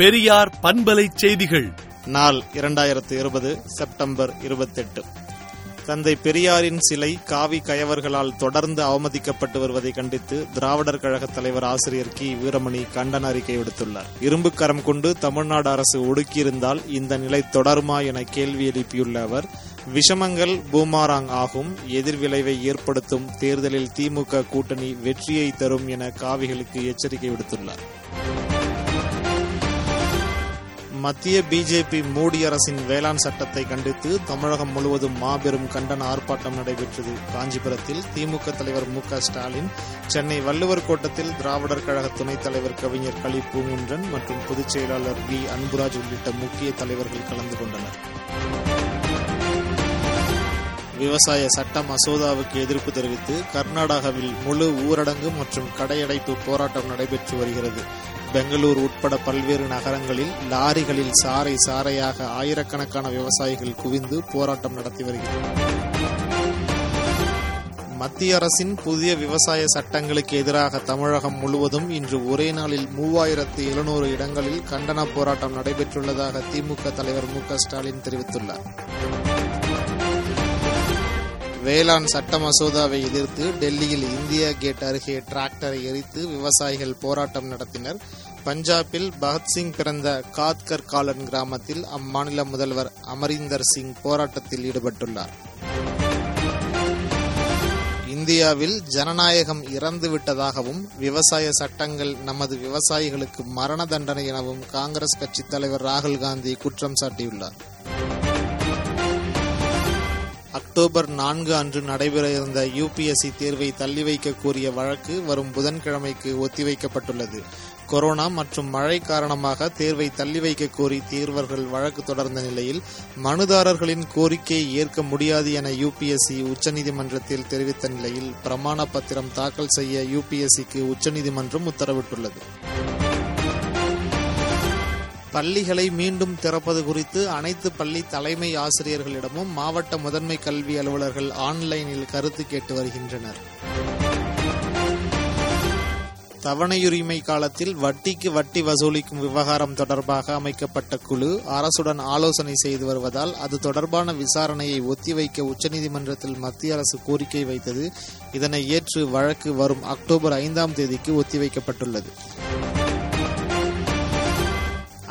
பெரியார் பண்பலை செய்திகள். நாள் இரண்டாயிரத்து இருபது செப்டம்பர் இருபத்தெட்டு. தந்தை பெரியாரின் சிலை காவி கயவர்களால் தொடர்ந்து அவமதிக்கப்பட்டு வருவதை கண்டித்து திராவிடர் கழக தலைவர் ஆசிரியர் கி. வீரமணி கண்டன அறிக்கை விடுத்துள்ளார். இரும்பு கரம் கொண்டு தமிழ்நாடு அரசு ஒடுக்கியிருந்தால் இந்த நிலை தொடருமா என கேள்வி எழுப்பியுள்ள அவர் விஷமங்கள் பூமாராங் ஆகும் எதிர்விளைவை ஏற்படுத்தும் தேர்தலில் திமுக கூட்டணி வெற்றியை தரும் என காவிகளுக்கு எச்சரிக்கை விடுத்துள்ளார். மத்திய பிஜேபி மோடி அரசின் வேளாண் சட்டத்தை கண்டித்து தமிழகம் முழுவதும் மாபெரும் கண்டன ஆர்ப்பாட்டம் நடைபெற்றது. காஞ்சிபுரத்தில் திமுக தலைவர் மு க ஸ்டாலின் சென்னை வள்ளுவர் கோட்டத்தில் திராவிடர் கழக துணைத் தலைவர் கவிஞர் களி பூங்குன்றன் மற்றும் பொதுச் செயலாளர் வி. அன்புராஜ் உள்ளிட்ட முக்கிய தலைவர்கள் கலந்து கொண்டனர். விவசாய சட்ட மசோதாவுக்கு எதிர்ப்பு தெரிவித்து கர்நாடகாவில் முழு ஊரடங்கு மற்றும் கடையடைப்பு போராட்டம் நடைபெற்று வருகிறது. பெங்களூர் உட்பட பல்வேறு நகரங்களில் லாரிகளில் சாறை சாறையாக ஆயிரக்கணக்கான விவசாயிகள் குவிந்து போராட்டம் நடத்தி வருகின்றனர் மத்திய அரசின் புதிய விவசாய சட்டங்களுக்கு எதிராக தமிழகம் முழுவதும் இன்று ஒரே நாளில் மூவாயிரத்து எழுநூறு இடங்களில் கண்டன போராட்டம் நடைபெற்றுள்ளதாக திமுக தலைவர் மு ஸ்டாலின் தெரிவித்துள்ளார். வேளாண் சட்ட மசோதாவை எதிர்த்து டெல்லியில் இந்தியா கேட் அருகே டிராக்டரை எரித்து விவசாயிகள் போராட்டம் நடத்தினர். பஞ்சாபில் பகத்சிங் பிறந்த காத்கர் காலன் கிராமத்தில் அம்மாநில முதல்வர் அமரிந்தர் சிங் போராட்டத்தில் ஈடுபட்டுள்ளார். இந்தியாவில் ஜனநாயகம் இறந்துவிட்டதாகவும் விவசாய சட்டங்கள் நமது விவசாயிகளுக்கு மரண தண்டனை எனவும் காங்கிரஸ் கட்சித் தலைவர் ராகுல் காந்தி குற்றம் சாட்டியுள்ளார். அக்டோபர் நான்கு அன்று நடைபெற இருந்த யுபிஎஸ்சி தேர்வை தள்ளி வைக்க கோரிய வழக்கு வரும் புதன்கிழமைக்கு ஒத்திவைக்கப்பட்டுள்ளது. கொரோனா மற்றும் மழை காரணமாக தேர்வை தள்ளி வைக்க கோரி தேர்வர்கள் வழக்கு தொடர்ந்த நிலையில் மனுதாரர்களின் கோரிக்கையை ஏற்க முடியாது என யுபிஎஸ்சி உச்சநீதிமன்றத்தில் தெரிவித்த நிலையில் பிரமாண பத்திரம் தாக்கல் செய்ய யுபிஎஸ்சிக்கு உச்சநீதிமன்றம் உத்தரவிட்டுள்ளது. பள்ளிகளை மீண்டும் திறப்பது குறித்து அனைத்து பள்ளி தலைமை ஆசிரியர்களிடமும் மாவட்ட முதன்மை கல்வி அலுவலர்கள் ஆன்லைனில் கருத்து கேட்டு வருகின்றனர். தவணையுரிமை காலத்தில் வட்டிக்கு வட்டி வசூலிக்கும் விவகாரம் தொடர்பாக அமைக்கப்பட்ட குழு அரசுடன் ஆலோசனை செய்து வருவதால் அது தொடர்பான விசாரணையை ஒத்திவைக்க உச்சநீதிமன்றத்தில் மத்திய அரசு கோரிக்கை வைத்தது. இதனை ஏற்று வழக்கு வரும் அக்டோபர் ஐந்தாம் தேதிக்கு ஒத்திவைக்கப்பட்டுள்ளது.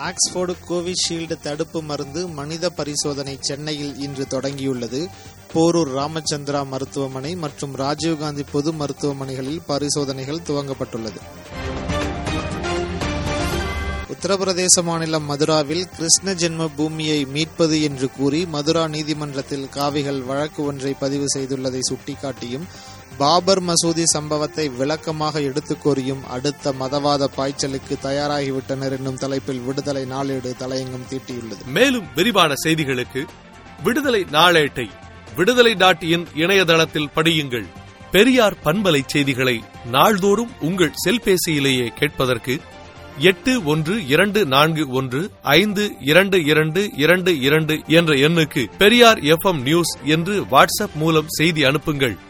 ஆக்ஸ்போர்டு கோவிஷீல்டு தடுப்பு மருந்து மனித பரிசோதனை சென்னையில் இன்று தொடங்கியுள்ளது. போரூர் ராமச்சந்திரா மருத்துவமனை மற்றும் ராஜீவ்காந்தி பொது மருத்துவமனைகளில் பரிசோதனைகள் துவங்கப்பட்டுள்ளது. உத்தரப்பிரதேச மாநிலம் மதுராவில் கிருஷ்ண ஜென்ம பூமியை மீட்பது என்று கூறி மதுரா நீதிமன்றத்தில் காவிகள் வழக்கு ஒன்றை பதிவு செய்துள்ளதை சுட்டிக்காட்டியும் பாபர் மசூதி சம்பவத்தை விளக்கமாக எடுத்துக் கோரியும் அடுத்த மதவாத பாய்ச்சலுக்கு தயாராகிவிட்டனர் என்னும் தலைப்பில் விடுதலை நாளேடு தலையங்கம் தீட்டியுள்ளது. மேலும் விரிவான செய்திகளுக்கு விடுதலை நாளேட்டை விடுதலை டாட் இன் இணையதளத்தில் படியுங்கள். பெரியார் பண்பலை செய்திகளை நாள்தோறும் உங்கள் செல்பேசியிலேயே கேட்பதற்கு எட்டு ஒன்று இரண்டு நான்கு ஒன்று ஐந்து இரண்டு இரண்டு இரண்டு இரண்டு என்ற எண்ணுக்கு பெரியார் எஃப் நியூஸ் என்று வாட்ஸ்அப் மூலம் செய்தி அனுப்புங்கள்.